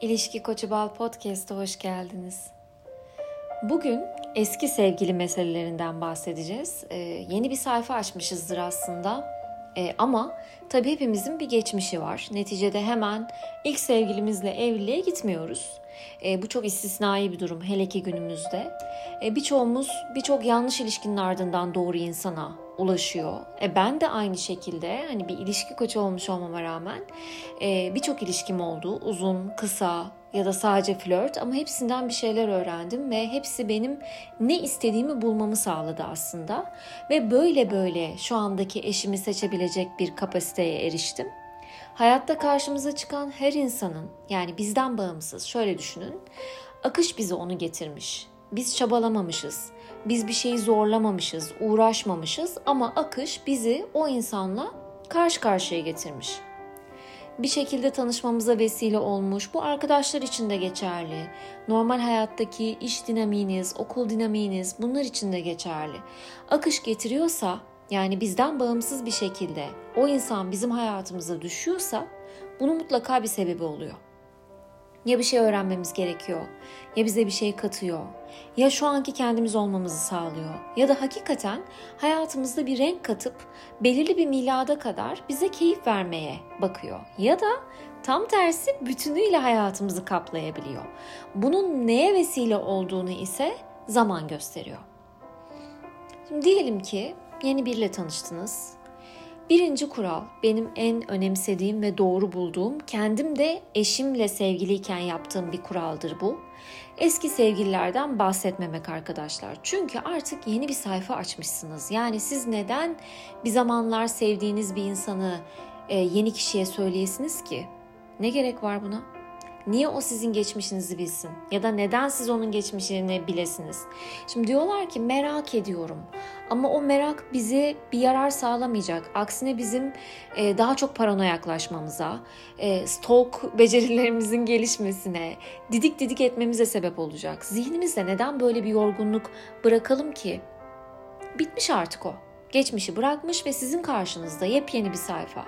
İlişki Koçu Bal Podcast'a hoş geldiniz. Bugün eski sevgili meselelerinden bahsedeceğiz. Ee, yeni bir sayfa açmışızdır aslında. Ee, ama tabii hepimizin bir geçmişi var. Neticede hemen ilk sevgilimizle evliliğe gitmiyoruz. Ee, bu çok istisnai bir durum hele ki günümüzde. Ee, birçoğumuz birçok yanlış ilişkinin ardından doğru insana ulaşıyor. E ben de aynı şekilde hani bir ilişki koçu olmuş olmama rağmen e, birçok ilişkim oldu. Uzun, kısa ya da sadece flört ama hepsinden bir şeyler öğrendim ve hepsi benim ne istediğimi bulmamı sağladı aslında. Ve böyle böyle şu andaki eşimi seçebilecek bir kapasiteye eriştim. Hayatta karşımıza çıkan her insanın yani bizden bağımsız şöyle düşünün. Akış bize onu getirmiş. Biz çabalamamışız. Biz bir şeyi zorlamamışız, uğraşmamışız ama akış bizi o insanla karşı karşıya getirmiş. Bir şekilde tanışmamıza vesile olmuş. Bu arkadaşlar için de geçerli. Normal hayattaki iş dinamiğiniz, okul dinamiğiniz bunlar için de geçerli. Akış getiriyorsa yani bizden bağımsız bir şekilde o insan bizim hayatımıza düşüyorsa bunun mutlaka bir sebebi oluyor. Ya bir şey öğrenmemiz gerekiyor, ya bize bir şey katıyor, ya şu anki kendimiz olmamızı sağlıyor ya da hakikaten hayatımızda bir renk katıp belirli bir milada kadar bize keyif vermeye bakıyor. Ya da tam tersi bütünüyle hayatımızı kaplayabiliyor. Bunun neye vesile olduğunu ise zaman gösteriyor. Şimdi diyelim ki yeni biriyle tanıştınız Birinci kural benim en önemsediğim ve doğru bulduğum, kendim de eşimle sevgiliyken yaptığım bir kuraldır bu. Eski sevgililerden bahsetmemek arkadaşlar. Çünkü artık yeni bir sayfa açmışsınız. Yani siz neden bir zamanlar sevdiğiniz bir insanı e, yeni kişiye söyleyesiniz ki? Ne gerek var buna? Niye o sizin geçmişinizi bilsin? Ya da neden siz onun geçmişini bilesiniz? Şimdi diyorlar ki merak ediyorum. Ama o merak bize bir yarar sağlamayacak. Aksine bizim e, daha çok paranoyaklaşmamıza, e, stalk becerilerimizin gelişmesine, didik didik etmemize sebep olacak. Zihnimizde neden böyle bir yorgunluk bırakalım ki? Bitmiş artık o. Geçmişi bırakmış ve sizin karşınızda yepyeni bir sayfa.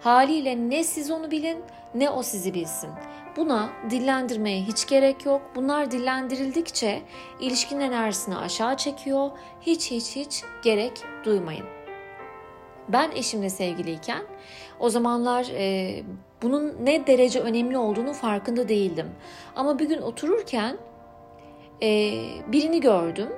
Haliyle ne siz onu bilin ne o sizi bilsin. Buna dillendirmeye hiç gerek yok. Bunlar dillendirildikçe ilişkinin enerjisini aşağı çekiyor. Hiç hiç hiç gerek duymayın. Ben eşimle sevgiliyken o zamanlar e, bunun ne derece önemli olduğunu farkında değildim. Ama bir gün otururken e, birini gördüm.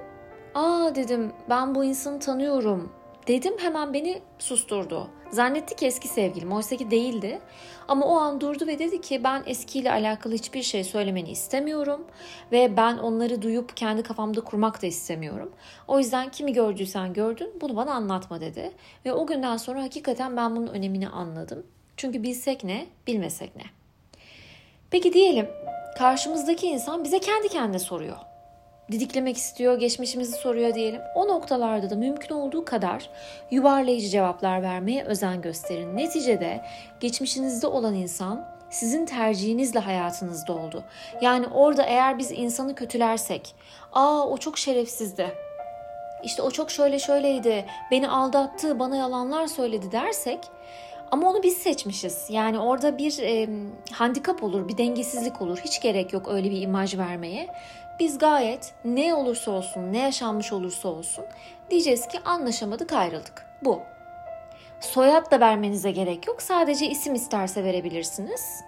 Aa dedim ben bu insanı tanıyorum dedim hemen beni susturdu. Zannetti ki eski sevgilim oysa ki değildi. Ama o an durdu ve dedi ki ben eskiyle alakalı hiçbir şey söylemeni istemiyorum. Ve ben onları duyup kendi kafamda kurmak da istemiyorum. O yüzden kimi gördüysen gördün bunu bana anlatma dedi. Ve o günden sonra hakikaten ben bunun önemini anladım. Çünkü bilsek ne bilmesek ne. Peki diyelim karşımızdaki insan bize kendi kendine soruyor didiklemek istiyor, geçmişimizi soruyor diyelim. O noktalarda da mümkün olduğu kadar yuvarlayıcı cevaplar vermeye özen gösterin. Neticede geçmişinizde olan insan sizin tercihinizle hayatınızda oldu. Yani orada eğer biz insanı kötülersek, aa o çok şerefsizdi. İşte o çok şöyle şöyleydi, beni aldattı, bana yalanlar söyledi dersek ama onu biz seçmişiz. Yani orada bir e, handikap olur, bir dengesizlik olur. Hiç gerek yok öyle bir imaj vermeye. Biz gayet ne olursa olsun, ne yaşanmış olursa olsun diyeceğiz ki anlaşamadık, ayrıldık. Bu. Soyad da vermenize gerek yok. Sadece isim isterse verebilirsiniz.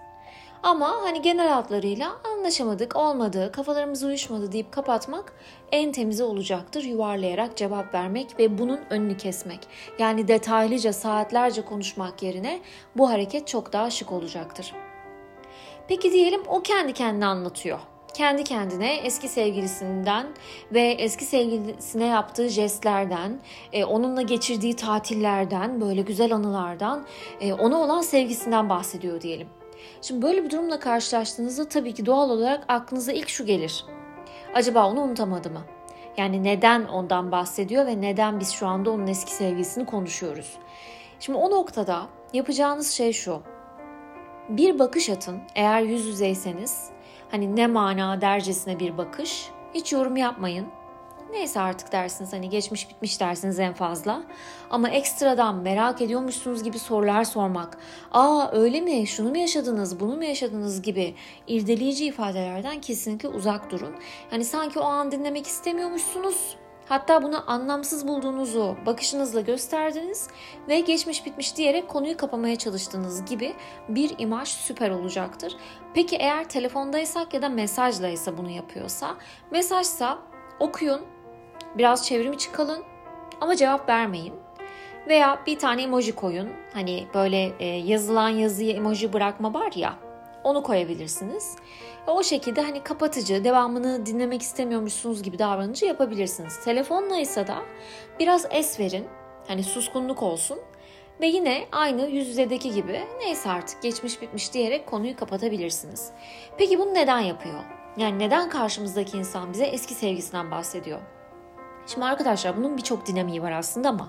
Ama hani genel adlarıyla anlaşamadık, olmadı, kafalarımız uyuşmadı deyip kapatmak en temizi olacaktır. Yuvarlayarak cevap vermek ve bunun önünü kesmek. Yani detaylıca saatlerce konuşmak yerine bu hareket çok daha şık olacaktır. Peki diyelim o kendi kendine anlatıyor kendi kendine eski sevgilisinden ve eski sevgilisine yaptığı jestlerden, e, onunla geçirdiği tatillerden, böyle güzel anılardan, e, ona olan sevgisinden bahsediyor diyelim. Şimdi böyle bir durumla karşılaştığınızda tabii ki doğal olarak aklınıza ilk şu gelir. Acaba onu unutamadı mı? Yani neden ondan bahsediyor ve neden biz şu anda onun eski sevgilisini konuşuyoruz? Şimdi o noktada yapacağınız şey şu. Bir bakış atın eğer yüz yüzeyseniz Hani ne mana dercesine bir bakış. Hiç yorum yapmayın. neyse artık dersiniz hani geçmiş bitmiş dersiniz en fazla. Ama ekstradan merak ediyormuşsunuz gibi sorular sormak. Aa öyle mi şunu mu yaşadınız bunu mu yaşadınız gibi irdeleyici ifadelerden kesinlikle uzak durun. Yani sanki o an dinlemek istemiyormuşsunuz Hatta bunu anlamsız bulduğunuzu bakışınızla gösterdiniz ve geçmiş bitmiş diyerek konuyu kapamaya çalıştığınız gibi bir imaj süper olacaktır. Peki eğer telefondaysak ya da mesajlaysa bunu yapıyorsa, mesajsa okuyun, biraz çevrim içi kalın ama cevap vermeyin. Veya bir tane emoji koyun. Hani böyle e, yazılan yazıya emoji bırakma var ya onu koyabilirsiniz. O şekilde hani kapatıcı, devamını dinlemek istemiyormuşsunuz gibi davranıcı yapabilirsiniz. Telefonla ise da biraz es verin. Hani suskunluk olsun. Ve yine aynı yüz yüzedeki gibi neyse artık geçmiş bitmiş diyerek konuyu kapatabilirsiniz. Peki bunu neden yapıyor? Yani neden karşımızdaki insan bize eski sevgisinden bahsediyor? Şimdi arkadaşlar bunun birçok dinamiği var aslında ama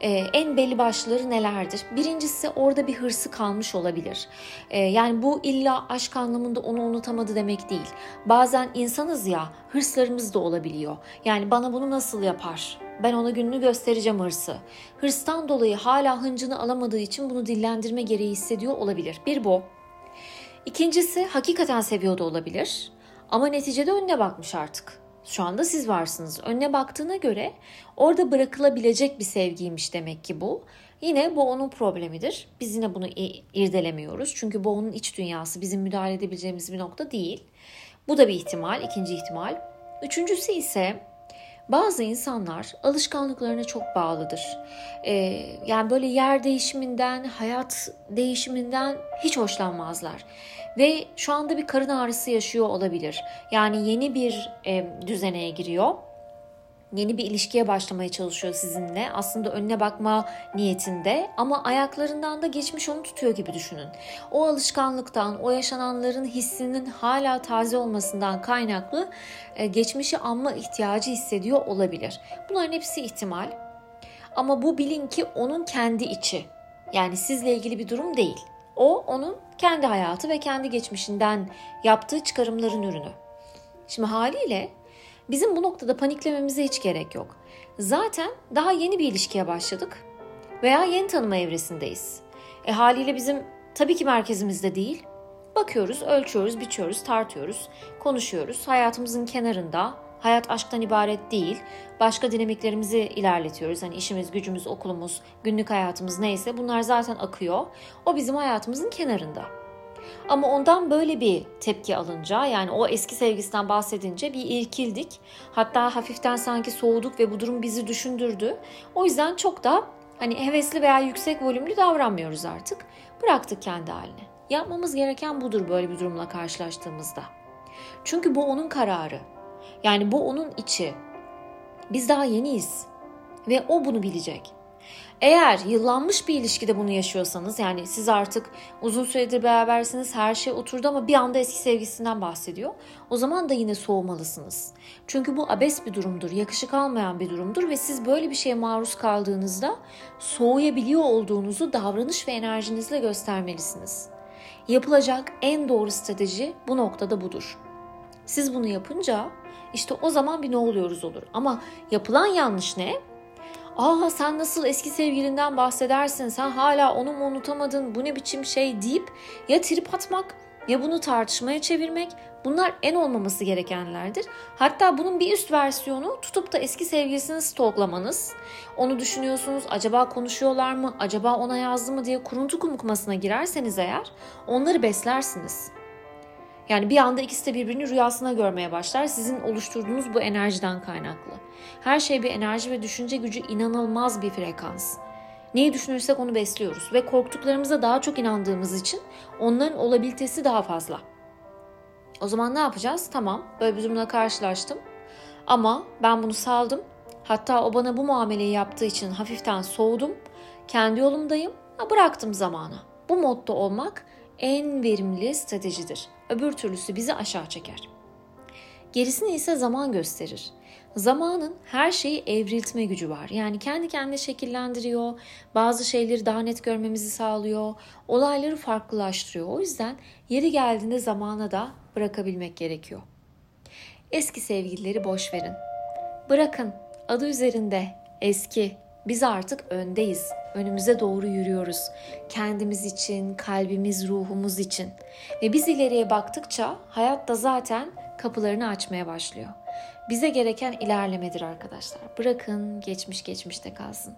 e, en belli başları nelerdir? Birincisi orada bir hırsı kalmış olabilir. E, yani bu illa aşk anlamında onu unutamadı demek değil. Bazen insanız ya hırslarımız da olabiliyor. Yani bana bunu nasıl yapar? Ben ona gününü göstereceğim hırsı. Hırstan dolayı hala hıncını alamadığı için bunu dillendirme gereği hissediyor olabilir. Bir bu. İkincisi hakikaten seviyor da olabilir. Ama neticede önüne bakmış artık şu anda siz varsınız. Önüne baktığına göre orada bırakılabilecek bir sevgiymiş demek ki bu. Yine bu onun problemidir. Biz yine bunu irdelemiyoruz. Çünkü bu onun iç dünyası. Bizim müdahale edebileceğimiz bir nokta değil. Bu da bir ihtimal, ikinci ihtimal. Üçüncüsü ise bazı insanlar alışkanlıklarına çok bağlıdır. Ee, yani böyle yer değişiminden, hayat değişiminden hiç hoşlanmazlar. Ve şu anda bir karın ağrısı yaşıyor olabilir. Yani yeni bir e, düzeneye giriyor yeni bir ilişkiye başlamaya çalışıyor sizinle. Aslında önüne bakma niyetinde ama ayaklarından da geçmiş onu tutuyor gibi düşünün. O alışkanlıktan, o yaşananların hissinin hala taze olmasından kaynaklı e, geçmişi anma ihtiyacı hissediyor olabilir. Bunların hepsi ihtimal. Ama bu bilin ki onun kendi içi. Yani sizle ilgili bir durum değil. O onun kendi hayatı ve kendi geçmişinden yaptığı çıkarımların ürünü. Şimdi haliyle Bizim bu noktada paniklememize hiç gerek yok. Zaten daha yeni bir ilişkiye başladık veya yeni tanıma evresindeyiz. E haliyle bizim tabii ki merkezimizde değil. Bakıyoruz, ölçüyoruz, biçiyoruz, tartıyoruz, konuşuyoruz. Hayatımızın kenarında, hayat aşktan ibaret değil. Başka dinamiklerimizi ilerletiyoruz. Hani işimiz, gücümüz, okulumuz, günlük hayatımız neyse bunlar zaten akıyor. O bizim hayatımızın kenarında. Ama ondan böyle bir tepki alınca yani o eski sevgisinden bahsedince bir irkildik. Hatta hafiften sanki soğuduk ve bu durum bizi düşündürdü. O yüzden çok da hani hevesli veya yüksek volümlü davranmıyoruz artık. Bıraktık kendi haline. Yapmamız gereken budur böyle bir durumla karşılaştığımızda. Çünkü bu onun kararı. Yani bu onun içi. Biz daha yeniyiz ve o bunu bilecek. Eğer yıllanmış bir ilişkide bunu yaşıyorsanız yani siz artık uzun süredir berabersiniz her şey oturdu ama bir anda eski sevgisinden bahsediyor. O zaman da yine soğumalısınız. Çünkü bu abes bir durumdur, yakışık almayan bir durumdur ve siz böyle bir şeye maruz kaldığınızda soğuyabiliyor olduğunuzu davranış ve enerjinizle göstermelisiniz. Yapılacak en doğru strateji bu noktada budur. Siz bunu yapınca işte o zaman bir ne oluyoruz olur. Ama yapılan yanlış ne? ''Aa sen nasıl eski sevgilinden bahsedersin, sen hala onu mu unutamadın, bu ne biçim şey?'' deyip ya trip atmak ya bunu tartışmaya çevirmek bunlar en olmaması gerekenlerdir. Hatta bunun bir üst versiyonu tutup da eski sevgilisini stalklamanız. Onu düşünüyorsunuz acaba konuşuyorlar mı, acaba ona yazdı mı diye kuruntu kumukmasına girerseniz eğer onları beslersiniz. Yani bir anda ikisi de birbirini rüyasına görmeye başlar sizin oluşturduğunuz bu enerjiden kaynaklı. Her şey bir enerji ve düşünce gücü inanılmaz bir frekans. Neyi düşünürsek onu besliyoruz ve korktuklarımıza daha çok inandığımız için onların olabilitesi daha fazla. O zaman ne yapacağız? Tamam böyle bir durumla karşılaştım ama ben bunu saldım. Hatta o bana bu muameleyi yaptığı için hafiften soğudum. Kendi yolumdayım. Bıraktım zamana. Bu modda olmak en verimli stratejidir. Öbür türlüsü bizi aşağı çeker. Gerisini ise zaman gösterir. Zamanın her şeyi evriltme gücü var. Yani kendi kendine şekillendiriyor, bazı şeyleri daha net görmemizi sağlıyor, olayları farklılaştırıyor. O yüzden yeri geldiğinde zamana da bırakabilmek gerekiyor. Eski sevgilileri boş verin. Bırakın adı üzerinde eski. Biz artık öndeyiz. Önümüze doğru yürüyoruz. Kendimiz için, kalbimiz, ruhumuz için. Ve biz ileriye baktıkça hayat da zaten kapılarını açmaya başlıyor. Bize gereken ilerlemedir arkadaşlar. Bırakın geçmiş geçmişte kalsın.